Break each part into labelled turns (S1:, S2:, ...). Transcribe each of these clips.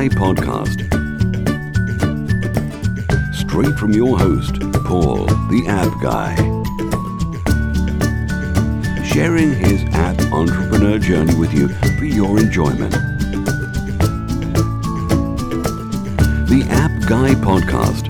S1: Guy podcast. Straight from your host, Paul, the App Guy. Sharing his app entrepreneur journey with you for your enjoyment. The App Guy podcast.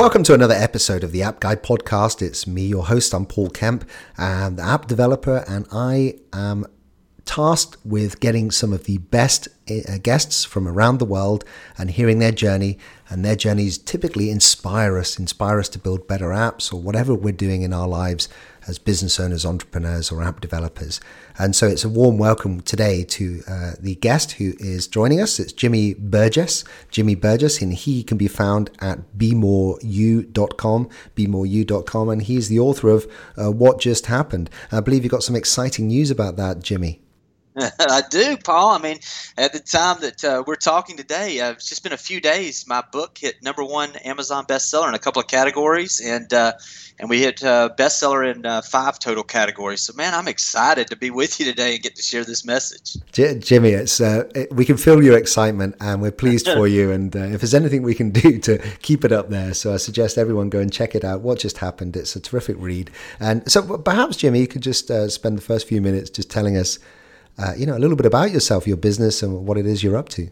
S2: Welcome to another episode of the App Guy podcast. It's me, your host. I'm Paul Kemp, I'm the app developer, and I am tasked with getting some of the best uh, guests from around the world and hearing their journey. And their journeys typically inspire us, inspire us to build better apps or whatever we're doing in our lives as business owners, entrepreneurs, or app developers. And so it's a warm welcome today to uh, the guest who is joining us. It's Jimmy Burgess. Jimmy Burgess, and he can be found at bemoreyou.com, bemoreyou.com, and he's the author of uh, What Just Happened. I believe you've got some exciting news about that, Jimmy.
S3: I do, Paul. I mean, at the time that uh, we're talking today, uh, it's just been a few days. My book hit number one Amazon bestseller in a couple of categories, and uh, and we hit uh, bestseller in uh, five total categories. So, man, I'm excited to be with you today and get to share this message.
S2: J- Jimmy, it's uh, it, we can feel your excitement, and we're pleased for you. And if there's anything we can do to keep it up there, so I suggest everyone go and check it out. What just happened? It's a terrific read. And so, perhaps Jimmy, you could just spend the first few minutes just telling us uh, you know, a little bit about yourself, your business, and what it is you're up to.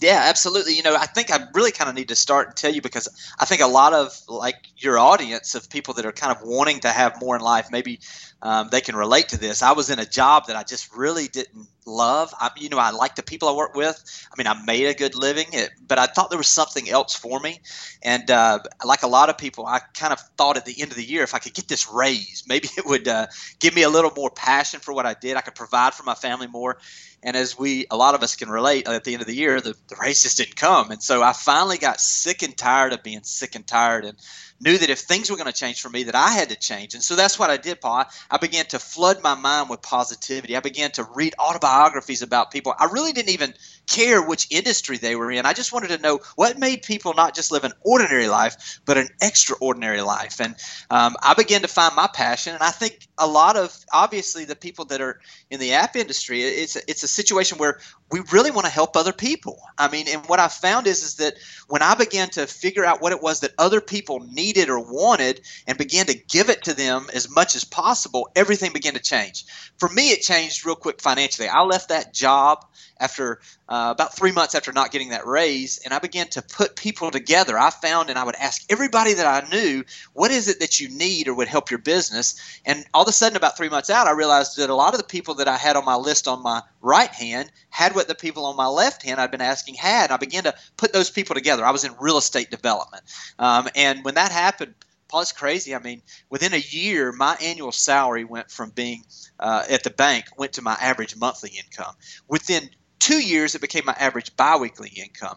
S3: Yeah, absolutely. You know, I think I really kind of need to start and tell you because I think a lot of like your audience of people that are kind of wanting to have more in life, maybe um, they can relate to this. I was in a job that I just really didn't love. I, you know, I like the people I work with. I mean, I made a good living, it, but I thought there was something else for me. And uh, like a lot of people, I kind of thought at the end of the year, if I could get this raise, maybe it would uh, give me a little more passion for what I did. I could provide for my family more. And as we, a lot of us can relate, at the end of the year, the, the races didn't come. And so I finally got sick and tired of being sick and tired. And knew that if things were going to change for me, that I had to change. And so that's what I did, Paul. I, began to flood my mind with positivity. I began to read autobiographies about people. I really didn't even care which industry they were in. I just wanted to know what made people not just live an ordinary life, but an extraordinary life. And um, I began to find my passion. And I think a lot of, obviously, the people that are in the app industry, it's, it's a situation where we really want to help other people. I mean, and what I found is, is that when I began to figure out what it was that other people needed, or wanted and began to give it to them as much as possible, everything began to change. For me, it changed real quick financially. I left that job after uh, about three months after not getting that raise, and I began to put people together. I found and I would ask everybody that I knew, what is it that you need or would help your business? And all of a sudden, about three months out, I realized that a lot of the people that I had on my list on my right hand had what the people on my left hand I'd been asking had. And I began to put those people together. I was in real estate development. Um, and when that happened, Paul, it's crazy. I mean, within a year, my annual salary went from being uh, at the bank went to my average monthly income. Within two years, it became my average biweekly income.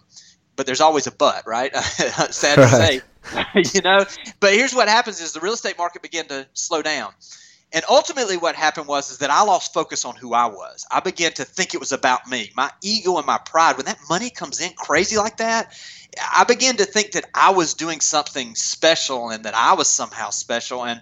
S3: But there's always a but, right? Sad to say, you know. But here's what happens: is the real estate market began to slow down. And ultimately, what happened was is that I lost focus on who I was. I began to think it was about me, my ego and my pride. When that money comes in crazy like that, I began to think that I was doing something special and that I was somehow special. And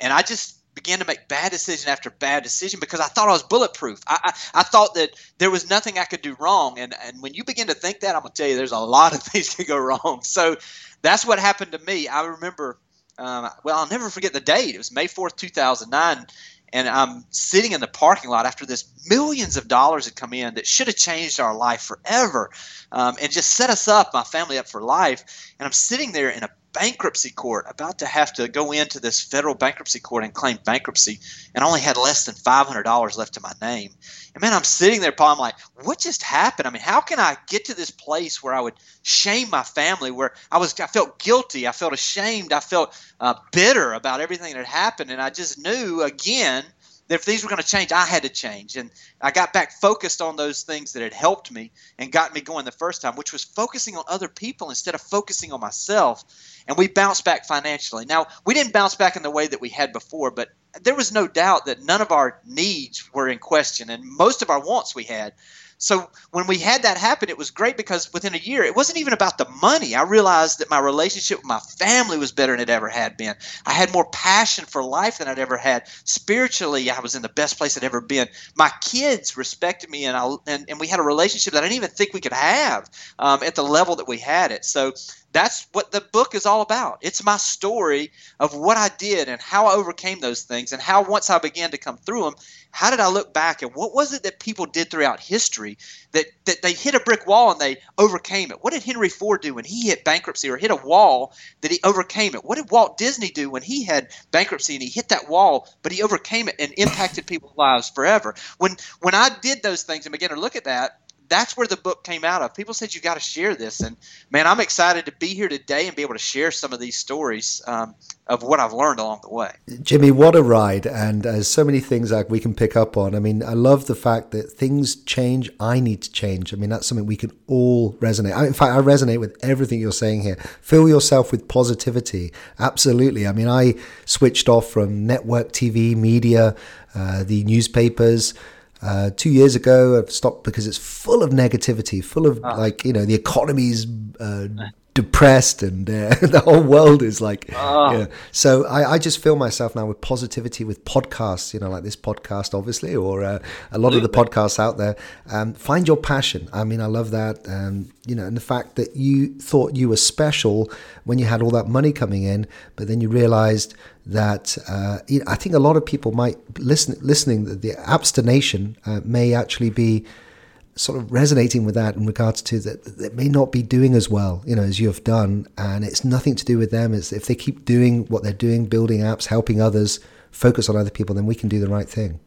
S3: and I just began to make bad decision after bad decision because I thought I was bulletproof. I, I, I, thought that there was nothing I could do wrong. And, and when you begin to think that, I'm going to tell you, there's a lot of things that go wrong. So that's what happened to me. I remember, um, well, I'll never forget the date. It was May 4th, 2009. And I'm sitting in the parking lot after this millions of dollars had come in that should have changed our life forever um, and just set us up, my family up for life. And I'm sitting there in a bankruptcy court, about to have to go into this federal bankruptcy court and claim bankruptcy, and I only had less than five hundred dollars left to my name. And man, I'm sitting there, Paul. I'm like, what just happened? I mean, how can I get to this place where I would shame my family, where I was, I felt guilty, I felt ashamed, I felt uh, bitter about everything that happened, and I just knew again that if these were going to change, I had to change. And I got back focused on those things that had helped me and got me going the first time, which was focusing on other people instead of focusing on myself. And we bounced back financially. Now, we didn't bounce back in the way that we had before, but there was no doubt that none of our needs were in question and most of our wants we had. So when we had that happen, it was great because within a year, it wasn't even about the money. I realized that my relationship with my family was better than it ever had been. I had more passion for life than I'd ever had. Spiritually, I was in the best place I'd ever been. My kids respected me, and I and, and we had a relationship that I didn't even think we could have um, at the level that we had it. So that's what the book is all about. It's my story of what I did and how I overcame those things and how once I began to come through them, how did I look back and what was it that people did throughout history that, that they hit a brick wall and they overcame it? What did Henry Ford do when he hit bankruptcy or hit a wall that he overcame it? What did Walt Disney do when he had bankruptcy and he hit that wall but he overcame it and impacted people's lives forever? When when I did those things and began to look at that, that's where the book came out of. People said you got to share this, and man, I'm excited to be here today and be able to share some of these stories um, of what I've learned along the way.
S2: Jimmy, what a ride! And there's so many things that we can pick up on. I mean, I love the fact that things change. I need to change. I mean, that's something we can all resonate. In fact, I resonate with everything you're saying here. Fill yourself with positivity. Absolutely. I mean, I switched off from network TV, media, uh, the newspapers. Uh, two years ago, I've stopped because it's full of negativity, full of oh. like you know the economy's uh, depressed and uh, the whole world is like. Yeah. So I, I, just fill myself now with positivity with podcasts, you know, like this podcast, obviously, or uh, a lot of the podcasts out there. Um, find your passion. I mean, I love that. Um, you know, and the fact that you thought you were special when you had all that money coming in, but then you realized that uh, you know, I think a lot of people might listen listening that the abstination uh, may actually be sort of resonating with that in regards to that they may not be doing as well you know as you've done. And it's nothing to do with them. It's if they keep doing what they're doing building apps helping others focus on other people then we can do the right thing.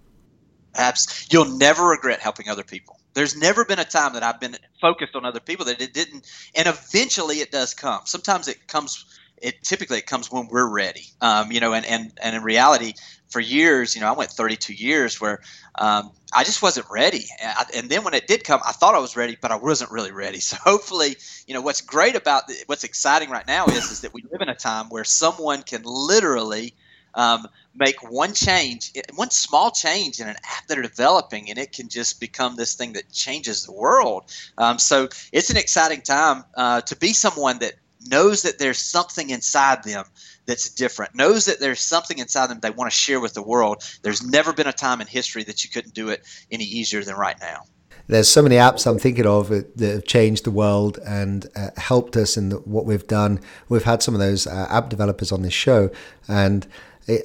S3: Apps you'll never regret helping other people. There's never been a time that I've been focused on other people that it didn't and eventually it does come. Sometimes it comes it typically it comes when we're ready. Um, you know, and, and and in reality, for years, you know, I went 32 years where um, I just wasn't ready. And, I, and, then when it did come, I thought I was ready, but I wasn't really ready. So hopefully, you know, what's great about the, what's exciting right now is is that we live in a time where someone can literally um, make one change, one small change in an app that are developing, and it can just become this thing that changes the world. Um, so it's an exciting time uh, to be someone that knows that there's something inside them that's different, knows that there's something inside them they want to share with the world. There's never been a time in history that you couldn't do it any easier than right now.
S2: There's so many apps I'm thinking of that have changed the world and uh, helped us in the, what we've done. We've had some of those uh, app developers on this show, and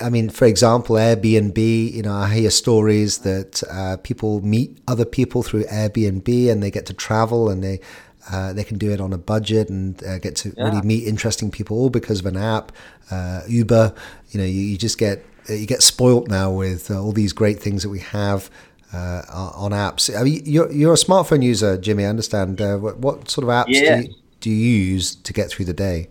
S2: I mean, for example, Airbnb, you know, I hear stories that uh, people meet other people through Airbnb and they get to travel and they uh, they can do it on a budget and uh, get to yeah. really meet interesting people all because of an app. Uh, Uber, you know, you, you, just get you get spoilt now with uh, all these great things that we have uh, on apps. I mean, you're you're a smartphone user, Jimmy. I understand. Uh, what, what, sort of apps yeah. do, you, do you use to get through the day?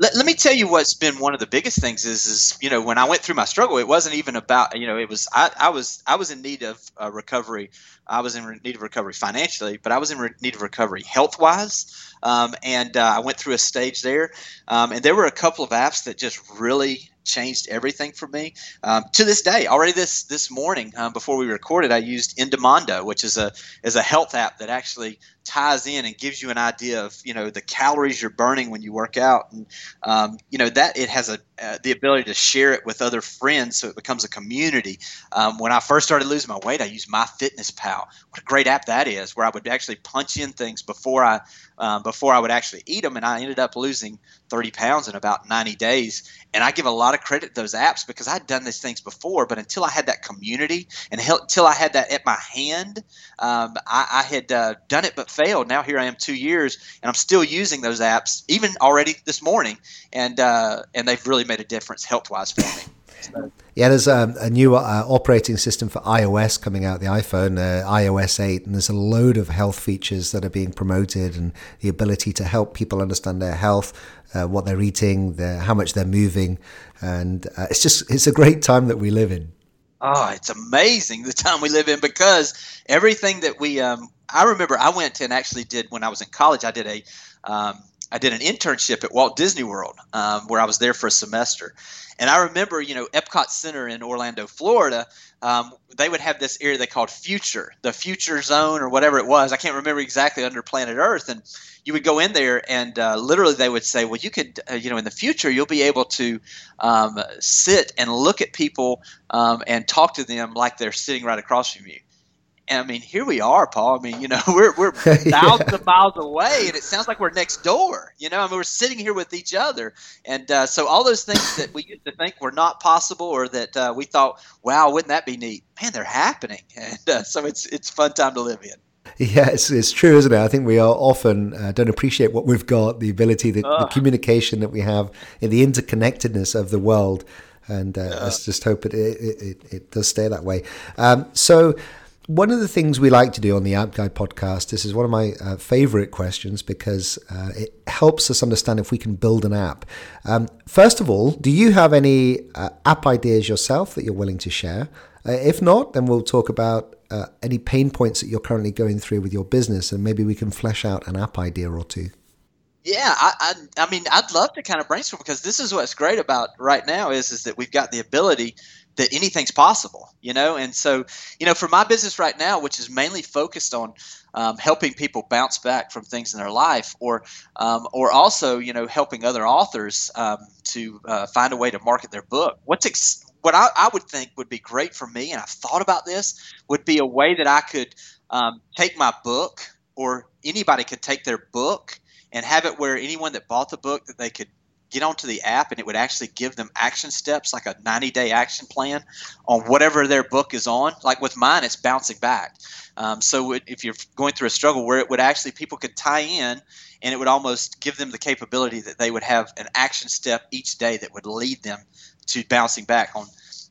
S3: Let, let me tell you what's been one of the biggest things is is you know when I went through my struggle it wasn't even about you know it was I, I was I was in need of uh, recovery. I was in re- need of recovery financially but I was in re- need of recovery health wise um, and uh, I went through a stage there um, and there were a couple of apps that just really changed everything for me um, to this day. Already this this morning, um, before we recorded, I used Endomondo, which is a is a health app that actually ties in and gives you an idea of you know the calories you're burning when you work out, and um, you know that it has a uh, the ability to share it with other friends, so it becomes a community. Um, when I first started losing my weight, I used MyFitnessPal. What a great app that is, where I would actually punch in things before I um, before I would actually eat them, and I ended up losing 30 pounds in about 90 days. And I give a lot of credit to those apps because I'd done these things before, but until I had that community and until I had that at my hand, um, I, I, had uh, done it but failed. Now here I am two years, and I'm still using those apps, even already this morning, and uh, and they've really made a difference health wise for me.
S2: Yeah, there's a, a new uh, operating system for iOS coming out, the iPhone, uh, iOS 8, and there's a load of health features that are being promoted and the ability to help people understand their health, uh, what they're eating, their, how much they're moving. And uh, it's just, it's a great time that we live in.
S3: Oh, it's amazing the time we live in because everything that we, um, I remember I went and actually did when I was in college, I did a, um, I did an internship at Walt Disney World, um, where I was there for a semester. And I remember, you know, Epcot Center in Orlando, Florida, um, they would have this area they called Future, the Future Zone or whatever it was. I can't remember exactly under Planet Earth. And you would go in there and uh, literally they would say, well, you could, uh, you know, in the future, you'll be able to um, sit and look at people um, and talk to them like they're sitting right across from you. And I mean, here we are, Paul. I mean, you know, we're we're thousands yeah. of miles away, and it sounds like we're next door. You know, I mean, we're sitting here with each other, and uh, so all those things that we used to think were not possible, or that uh, we thought, wow, wouldn't that be neat? Man, they're happening, and uh, so it's it's fun time to live in.
S2: Yeah, it's, it's true, isn't it? I think we are often uh, don't appreciate what we've got, the ability, the, the, communication that we have, in the interconnectedness of the world, and uh, let's just hope it it, it, it does stay that way. Um, so one of the things we like to do on the App Guy podcast, this is one of my uh, favorite questions because uh, it helps us understand if we can build an app. Um, first of all, do you have any uh, app ideas yourself that you're willing to share? Uh, if not, then we'll talk about uh, any pain points that you're currently going through with your business and maybe we can flesh out an app idea or two.
S3: Yeah, I, I, I mean, I'd love to kind of brainstorm because this is what's great about right now is is that we've got the ability that anything's possible, you know. And so, you know, for my business right now, which is mainly focused on um, helping people bounce back from things in their life, or um, or also, you know, helping other authors um, to uh, find a way to market their book. What's ex- what I, I, would think would be great for me, and I've thought about this, would be a way that I could um, take my book, or anybody could take their book and have it where anyone that bought the book that they could get onto the app and it would actually give them action steps like a 90 day action plan on whatever their book is on. Like with mine it's bouncing back. Um, so it, if you're going through a struggle where it would actually people could tie in and it would almost give them the capability that they would have an action step each day that would lead them to bouncing back on.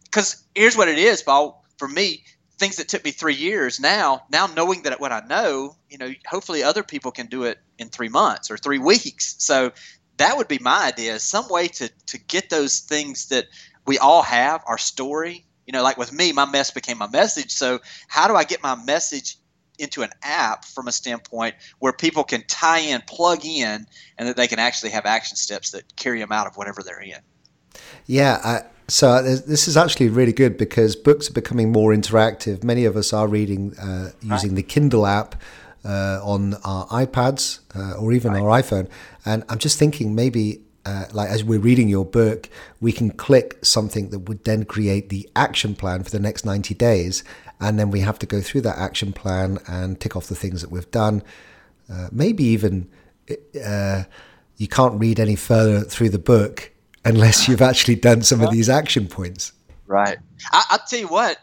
S3: Because here's what it is paul. For me things that took me three years now now knowing that what i know you know hopefully other people can do it in three months or three weeks. So that would be my idea some way to to get those things that we all have our story. You know like with me my mess became my message. So how do i get my message into an app from a standpoint where people can tie in plug in and that they can actually have action steps that carry them out of whatever they're in?
S2: Yeah I, so this is actually really good because books are becoming more interactive. Many of us are reading uh, using right. the kindle app uh, on our iPads uh, or even right. our iPhone. And I'm just thinking maybe uh, like as we're reading your book, we can click something that would then create the action plan for the next 90 days. And then we have to go through that action plan and tick off the things that we've done. Uh, maybe even uh, you can't read any further through the book unless you've actually done some of these action points.
S3: Right. I, will tell you what,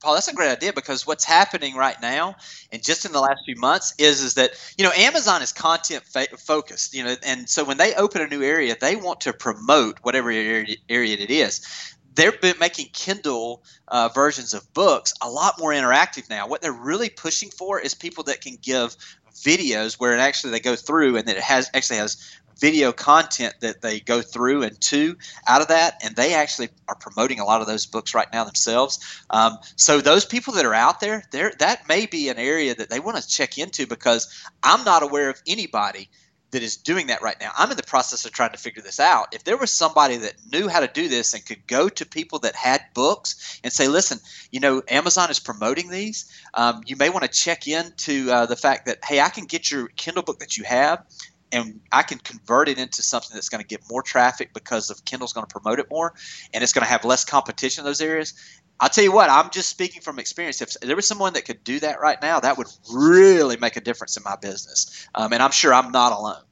S3: Paul, that's a great idea because what's happening right now, and just in the last few months, is is that you know Amazon is content fa- focused, you know, and so when they open a new area, they want to promote whatever area, area it is. They've been making Kindle uh, versions of books a lot more interactive now. What they're really pushing for is people that can give videos where it actually they go through and that it has actually has video content that they go through and to out of that, and they actually are promoting a lot of those books right now themselves. Um, so those people that are out there, there that may be an area that they want to check into because I'm not aware of anybody that is doing that right now. I'm in the process of trying to figure this out. If there was somebody that knew how to do this and could go to people that had books and say, listen, you know, Amazon is promoting these, um, you may want to check into uh, the fact that, hey, I can get your Kindle book that you have and I can convert it into something that's going to get more traffic because of Kindle's going to promote it more, and it's going to have less competition in those areas. I'll tell you what, I'm just speaking from experience. If there was someone that could do that right now, that would really make a difference in my business, um, and I'm sure I'm not alone.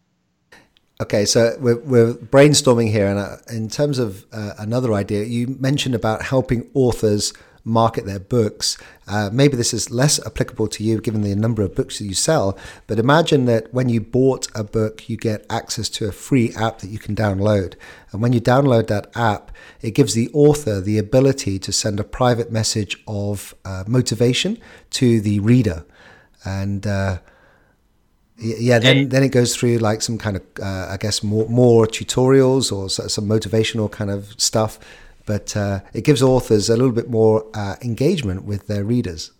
S2: Okay, so we're, we're brainstorming here, and uh, in terms of uh, another idea, you mentioned about helping authors market their books. Uh, maybe this is less applicable to you given the number of books that you sell, but imagine that when you bought a book, you get access to a free app that you can download. And when you download that app, it gives the author the ability to send a private message of uh, motivation to the reader. And uh, yeah, then then it goes through like some kind of uh, I guess more more tutorials or some motivational kind of stuff but uh, it gives authors a little bit more uh, engagement with their readers.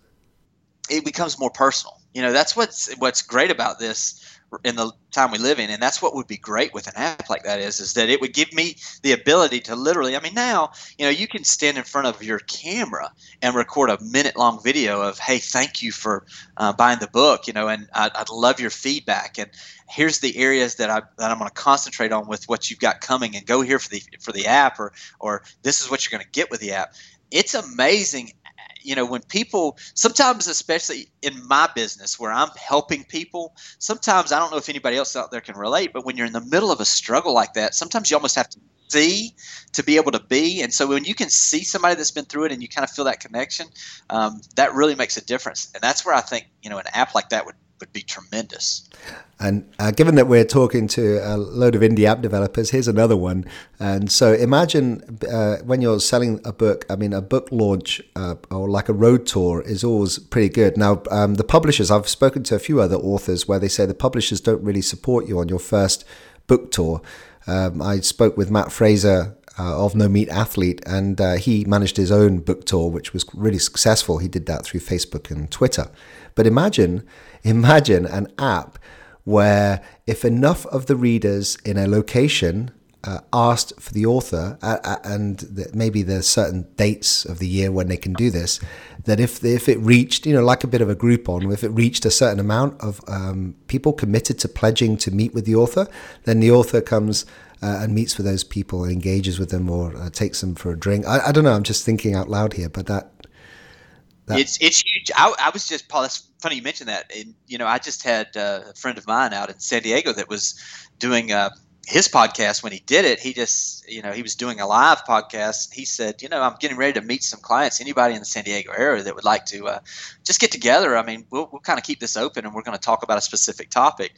S3: It becomes more personal. You know, that's what's what's great about this in the time we live in and that's what would be great with an app like that is is that it would give me the ability to literally i mean now you know you can stand in front of your camera and record a minute long video of hey thank you for uh, buying the book you know and I'd, I'd love your feedback. And here's the areas that I that I'm going to concentrate on with what you've got coming and go here for the for the app or or this is what you're going to get with the app. It's amazing you know when people sometimes especially in my business where i'm helping people sometimes i don't know if anybody else out there can relate but when you're in the middle of a struggle like that sometimes you almost have to see to be able to be. And so when you can see somebody that's been through it and you kind of feel that connection um, that really makes a difference. And that's where i think you know an app like that would would be tremendous.
S2: And uh, given that we're talking to a load of indie app developers, here's another one. And so imagine uh, when you're selling a book, I mean, a book launch uh, or like a road tour is always pretty good. Now, um, the publishers, I've spoken to a few other authors where they say the publishers don't really support you on your first book tour. Um, I spoke with Matt Frazier uh, of No Meat Athlete, and uh, he managed his own book tour, which was really successful. He did that through Facebook and Twitter. But imagine Imagine an app where if enough of the readers in a location uh, asked for the author, uh, uh, and the, maybe there's certain dates of the year when they can do this, that if if it reached, you know, like a bit of a Groupon, if it reached a certain amount of um, people committed to pledging to meet with the author, then the author comes uh, and meets with those people and engages with them or uh, takes them for a drink. I, I, don't know. I'm just thinking out loud here, but that.
S3: that it's it's huge. I, I was just Paul. That's funny you mentioned that. And, you know, I just had uh, a friend of mine out in San Diego that was doing uh, his podcast. When he did it, he just, you know, he was doing a live podcast. He said, you know, I'm getting ready to meet some clients. Anybody in the San Diego area that would like to uh, just get together. I mean, we'll, we'll kind of keep this open and we're going to talk about a specific topic.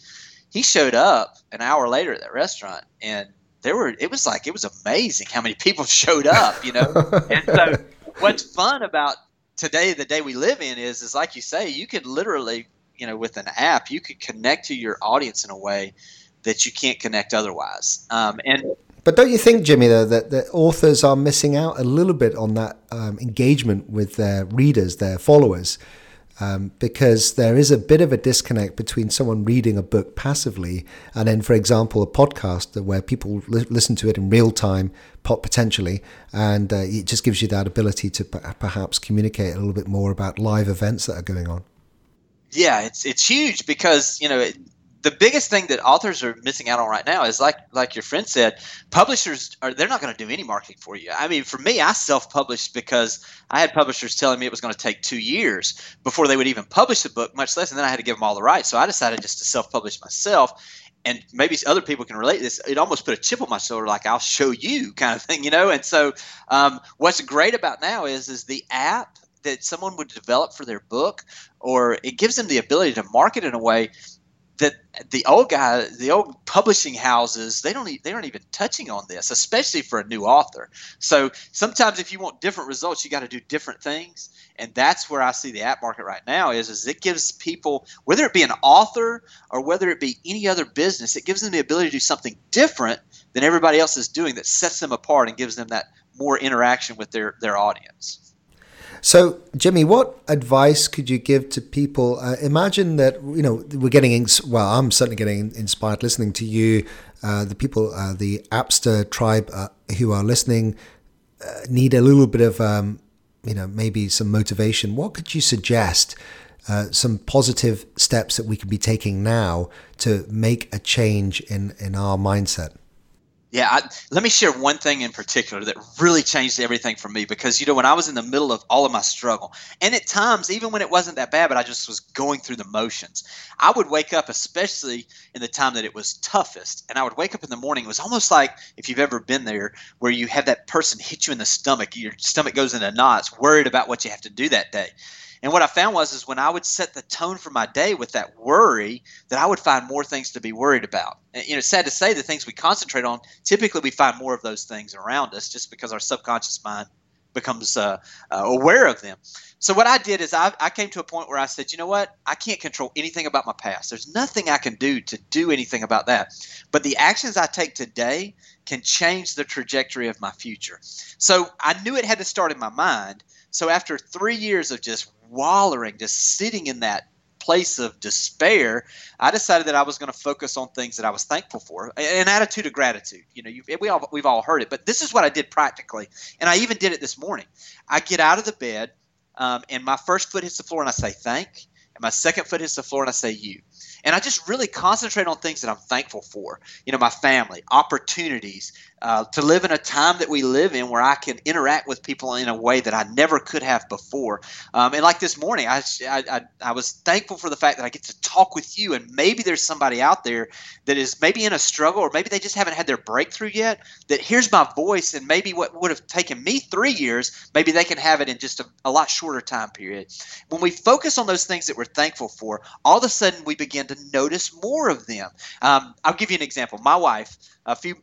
S3: He showed up an hour later at that restaurant and there were, it was like, it was amazing how many people showed up, you know? and so what's fun about today the day we live in is is like you say you could literally you know with an app you could connect to your audience in a way that you can't connect otherwise. Um, and
S2: but don't you think jimmy though that, that authors are missing out a little bit on that um, engagement with their readers their followers um, because there is a bit of a disconnect between someone reading a book passively and then, for example, a podcast where people li- listen to it in real time, potentially, and uh, it just gives you that ability to p- perhaps communicate a little bit more about live events that are going on.
S3: Yeah, it's it's huge because you know it, the biggest thing that authors are missing out on right now is like like your friend said publishers are they're not going to do any marketing for you. I mean for me i self-published because i had publishers telling me it was going to take two years before they would even publish the book much less and then i had to give them all the rights. So i decided just to self-publish myself and maybe other people can relate this. It almost put a chip on my shoulder like i'll show you kind of thing you know? And so um, what's great about now is is the app that someone would develop for their book or it gives them the ability to market in a way that the old guy, the old publishing houses, they don't they aren't even touching on this, especially for a new author. So sometimes if you want different results, you got to do different things, and that's where I see the app market right now is is it gives people whether it be an author or whether it be any other business, it gives them the ability to do something different than everybody else is doing that sets them apart and gives them that more interaction with their their audience.
S2: So, Jimmy, what advice could you give to people? Uh, imagine that you know we're getting ins- well. I'm certainly getting inspired listening to you. Uh, the people, uh, the Appster tribe uh, who are listening, uh, need a little bit of um, you know maybe some motivation. What could you suggest? Uh, some positive steps that we could be taking now to make a change in in our mindset.
S3: Yeah, I, let me share one thing in particular that really changed everything for me because you know when I was in the middle of all of my struggle, and at times even when it wasn't that bad, but I just was going through the motions, I would wake up, especially in the time that it was toughest, and I would wake up in the morning. It was almost like if you've ever been there, where you have that person hit you in the stomach, your stomach goes into knots, worried about what you have to do that day. And what I found was is when I would set the tone for my day with that worry, that I would find more things to be worried about. And, you know, sad to say the things we concentrate on, typically we find more of those things around us just because our subconscious mind becomes uh, uh, aware of them. So what I did is I, I came to a point where I said, you know what? I can't control anything about my past. There's nothing I can do to do anything about that. But the actions I take today can change the trajectory of my future. So I knew it had to start in my mind. So after three years of just wallowing, just sitting in that place of despair, I decided that I was going to focus on things that I was thankful for, an attitude of gratitude. You know, we all we've all heard it, but this is what I did practically, and I even did it this morning. I get out of the bed, um, and my first foot hits the floor, and I say thank, and my second foot hits the floor, and I say you and I just really concentrate on things that I'm thankful for. You know, my family, opportunities, uh, to live in a time that we live in where I can interact with people in a way that I never could have before. Um, and like this morning, I, I, I was thankful for the fact that I get to talk with you, and maybe there's somebody out there that is maybe in a struggle, or maybe they just haven't had their breakthrough yet. That hears my voice, and maybe what would have taken me three years, maybe they can have it in just a, a lot shorter time period. When we focus on those things that we're thankful for, all of a sudden we begin to notice more of them. Um, I'll give you an example. My wife, a few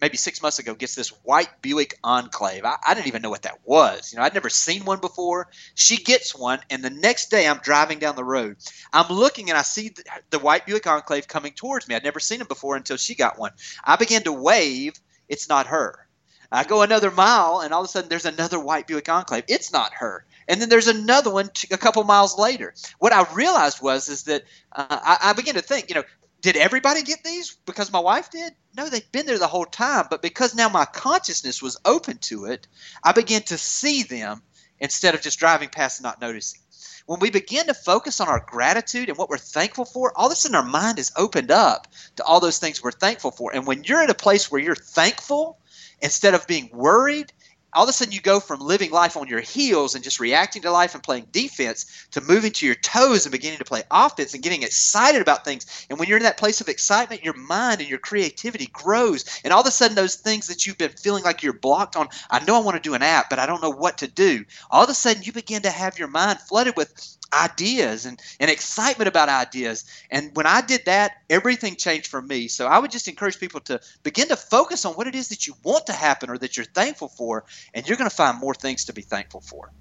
S3: maybe six months ago gets this white Buick Enclave. I, I, didn't even know what that was. You know, I'd never seen one before. She gets one, and the next day I'm driving down the road. I'm looking and I see the, the white Buick Enclave coming towards me. I'd never seen him before until she got one. I began to wave. It's not her. I go another mile, and all of a sudden there's another white Buick Enclave. It's not her. And then there's another one a couple miles later. What I realized was is that uh, I, I began to think, you know, did everybody get these because my wife did? No, they've been there the whole time. But because now my consciousness was open to it, I began to see them instead of just driving past and not noticing. When we begin to focus on our gratitude and what we're thankful for, all of a sudden our mind is opened up to all those things we're thankful for. And when you're in a place where you're thankful instead of being worried all of a sudden you go from living life on your heels and just reacting to life and playing defense to moving to your toes and beginning to play offense and getting excited about things. And when you're in that place of excitement, your mind and your creativity grows. And all of a sudden, those things that you've been feeling like you're blocked on, I know I want to do an app, but I don't know what to do. All of a sudden, you begin to have your mind flooded with ideas and, and excitement about ideas. And when I did that, everything changed for me. So I would just encourage people to begin to focus on what it is that you want to happen or that you're thankful for, and you're going to find more things to be thankful for.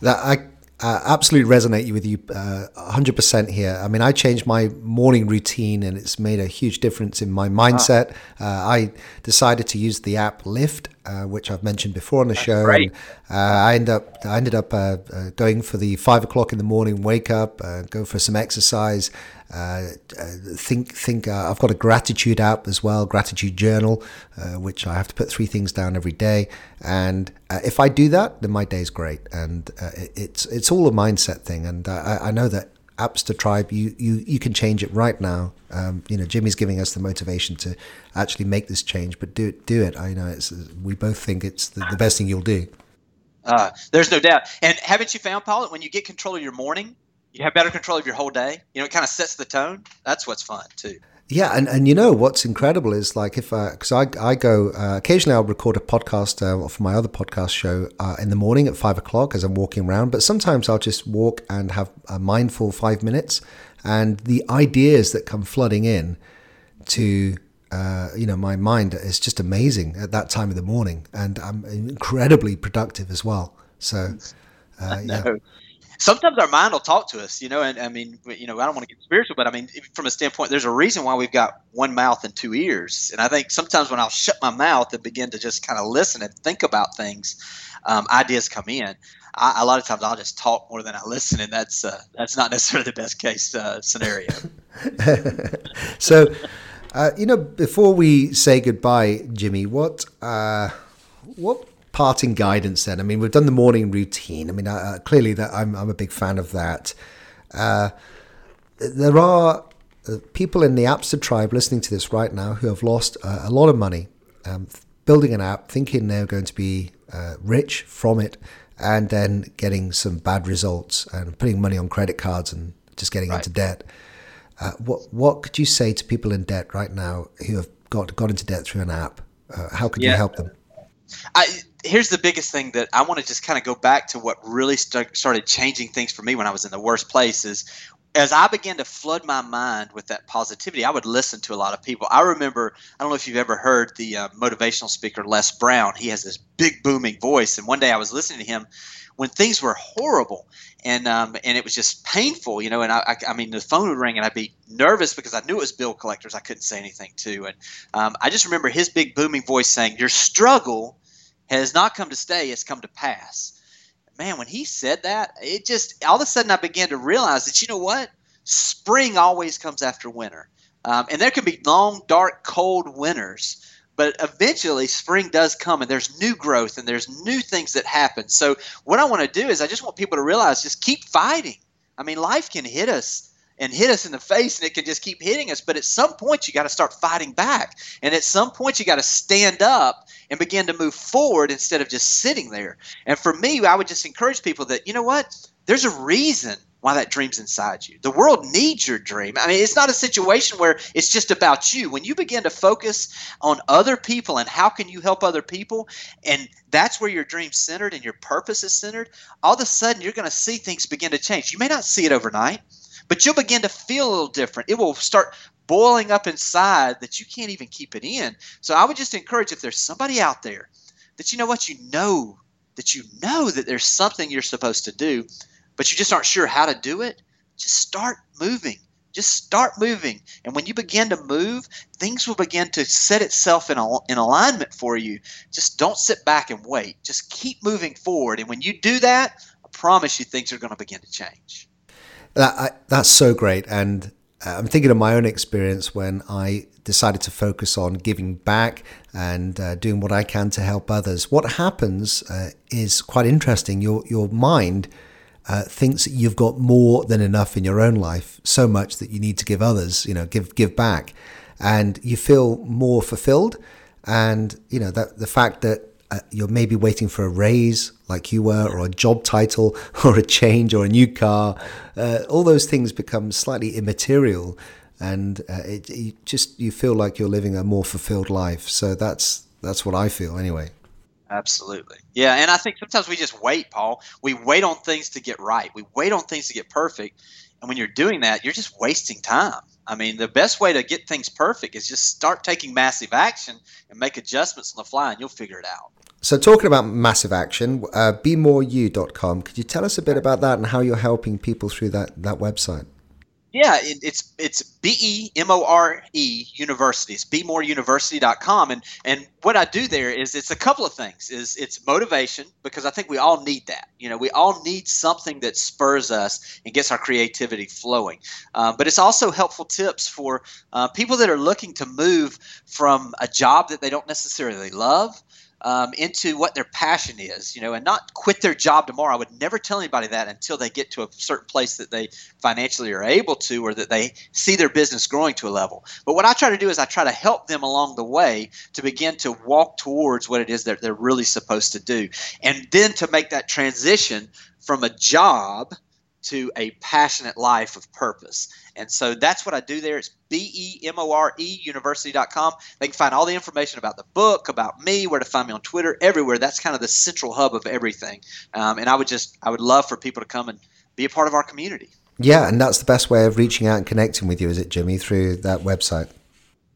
S2: That I uh, absolutely resonate with you uh, 100% here. I mean, I changed my morning routine and it's made a huge difference in my mindset. Uh, I decided to use the app Lift, uh, which I've mentioned before on the
S3: That's
S2: show. And, uh, I end up I ended up uh, going for the five o'clock in the morning wake up, go for some exercise, uh, think think uh, I've got a gratitude app as well, gratitude journal, uh, which I have to put three things down every day. And uh, if I do that, then my day's great. And uh, it, it's it's all a mindset thing. And I, I know that Appster Tribe, you, you you can change it right now. Um, you know, Jimmy's giving us the motivation to actually make this change, but do it. Do it. I know it's. We both think it's the, the best thing you'll do.
S3: Uh, there's no doubt. And haven't you found, Paul, when you get control of your morning, you have better control of your whole day. You know, it kind of sets the tone. That's what's fun too.
S2: Yeah, and, and you know what's incredible is like if because I, I, I go uh, occasionally I'll record a podcast uh, for my other podcast show uh, in the morning at five o'clock as I'm walking around, but sometimes I'll just walk and have a mindful five minutes, and the ideas that come flooding in to uh, you know my mind is just amazing at that time of the morning, and I'm incredibly productive as well. So
S3: uh, yeah sometimes our mind will talk to us, you know, and I mean, you know, I don't want to get spiritual, but I mean, from a standpoint, there's a reason why we've got one mouth and two ears. And I think sometimes when I'll shut my mouth and begin to just kind of listen and think about things, um, ideas come in. I, a lot of times I'll just talk more than I listen, and that's uh, that's not necessarily the best case uh, scenario.
S2: so, uh, you know, before we say goodbye, Jimmy, what uh, what parting guidance then? I mean, we've done the morning routine. I mean, uh, clearly that I'm, I'm a big fan of that. Uh, there are uh, people in the Appster tribe listening to this right now who have lost uh, a lot of money um, building an app, thinking they're going to be uh, rich from it, and then getting some bad results and putting money on credit cards and just getting right. into debt. Uh, what what could you say to people in debt right now who have got got into debt through an app? how could yeah. you help them?
S3: I, here's the biggest thing that I want to just kind of go back to what really start, started changing things for me when I was in the worst places. As I began to flood my mind with that positivity, I would listen to a lot of people. I remember, I don't know if you've ever heard the uh, motivational speaker Les Brown. He has this big booming voice, and one day I was listening to him when things were horrible and um, and it was just painful, you know. And I, I, I, mean, the phone would ring, and I'd be nervous because I knew it was bill collectors. I couldn't say anything to, and um, I just remember his big booming voice saying, "Your struggle has not come to stay, it's come to pass. Man, when he said that, it just all of a sudden I began to realize that you know what? spring always comes after winter. Um, and there can be long, dark, cold winters, but eventually spring does come and there's new growth and there's new things that happen. So, what I want to do is I just want people to realize just keep fighting. I mean, life can hit us and hit us in the face and it can just keep hitting us, but at some point you got to start fighting back. And at some point you got to stand up and begin to move forward instead of just sitting there. And for me, I would just encourage people that, you know what? There's a reason why that dream's inside you. The world needs your dream. I mean, it's not a situation where it's just about you. When you begin to focus on other people and how can you help other people, and that's where your dream's centered and your purpose is centered, all of a sudden you're going to see things begin to change. You may not see it overnight, but you'll begin to feel a little different. It will start boiling up inside that you can't even keep it in. So I would just encourage if there's somebody out there that you know what you know that you know that there's something you're supposed to do but you just aren't sure how to do it, just start moving. Just start moving. And when you begin to move, things will begin to set itself in, al- in alignment for you. Just don't sit back and wait. Just keep moving forward. And when you do that, I promise you things are going to begin to change.
S2: That, I, that's so great. And uh, I'm thinking of my own experience when I decided to focus on giving back and uh, doing what I can to help others. What happens uh, is quite interesting. Your your mind uh, thinks that you've got more than enough in your own life, so much that you need to give others, you know, give give back, and you feel more fulfilled. And you know that the fact that uh, you're maybe waiting for a raise, like you were, or a job title, or a change, or a new car, uh, all those things become slightly immaterial, and uh, it, it just you feel like you're living a more fulfilled life. So that's that's what I feel anyway.
S3: Absolutely. Yeah, and I think sometimes we just wait, Paul. We wait on things to get right. We wait on things to get perfect. And when you're doing that, you're just wasting time. I mean, the best way to get things perfect is just start taking massive action and make adjustments on the fly, and you'll figure it out.
S2: So, talking about massive action, uh, BeMoreYou.com, could you tell us a bit about that and how you're helping people through that, that website?
S3: Yeah, it, it's it's B E M O R E University. It's bemoreuniversity.com. And and what I do there is it's a couple of things. Is it's motivation because I think we all need that. You know, we all need something that spurs us and gets our creativity flowing. Um, but it's also helpful tips for uh, people that are looking to move from a job that they don't necessarily love um, into what their passion is, you know, and not quit their job tomorrow. I would never tell anybody that until they get to a certain place that they financially are able to, or that they see their business growing to a level. But what I try to do is I try to help them along the way to begin to walk towards what it is that they're really supposed to do, and then to make that transition from a job to a passionate life of purpose. And so that's what I do there. It's B E M O R E university.com. They can find all the information about the book, about me, where to find me on Twitter, everywhere. That's kind of the central hub of everything. Um, and I would just, I would love for people to come and be a part of our community.
S2: Yeah, and that's the best way of reaching out and connecting with you, is it, Jimmy, through that website?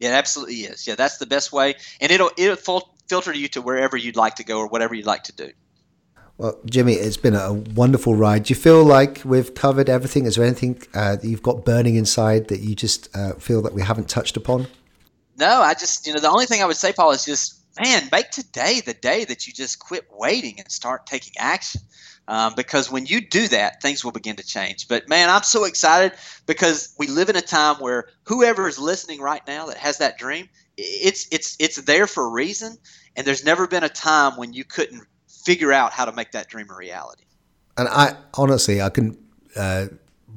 S3: It absolutely is. Yeah, that's the best way, and it'll it'll filter you to wherever you'd like to go or whatever you'd like to do.
S2: Well, Jimmy, it's been a wonderful ride. Do you feel like we've covered everything? Is there anything uh, that you've got burning inside that you just uh, feel that we haven't touched upon?
S3: No, I just, you know, the only thing I would say, Paul, is just, man, make today the day that you just quit waiting and start taking action. Um, because when you do that, things will begin to change. But man, I'm so excited because we live in a time where whoever is listening right now that has that dream, it's it's it's there for a reason. And there's never been a time when you couldn't figure out how to make that dream a reality.
S2: And I honestly, I can uh,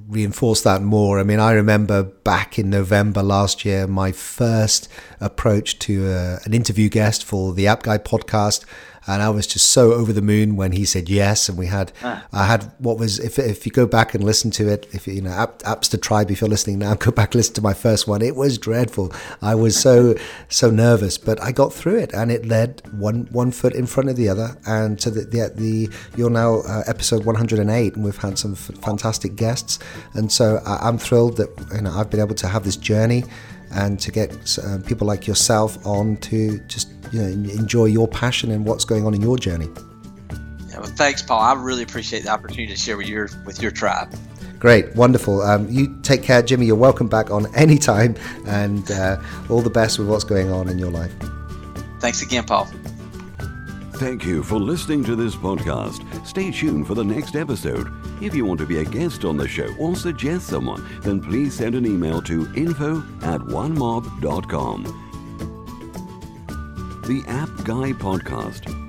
S2: reinforce that more. I mean, I remember back in November last year, my first approach to uh, an interview guest for the App Guy podcast and I was just so over the moon when he said yes. And we had, ah. I had what was if if you go back and listen to it, if you know Appster Tribe, if you're listening now, go back listen to my first one. It was dreadful. I was so so nervous, but I got through it, and it led one one foot in front of the other, and to the the, the you're now uh, episode 108, and we've had some f- fantastic guests, and so I, I'm thrilled that you know I've been able to have this journey and to get uh, people like yourself on to just you know, enjoy your passion and what's going on in your journey.
S3: Yeah, well, thanks, Paul. I really appreciate the opportunity to share with your with your tribe.
S2: Great, wonderful. Um, you take care, Jimmy. You're welcome back on any time, and uh, all the best with what's going on in your life.
S3: Thanks again, Paul.
S1: Thank you for listening to this podcast. Stay tuned for the next episode. If you want to be a guest on the show or suggest someone, then please send an email to info at onemob.com. The App Guy Podcast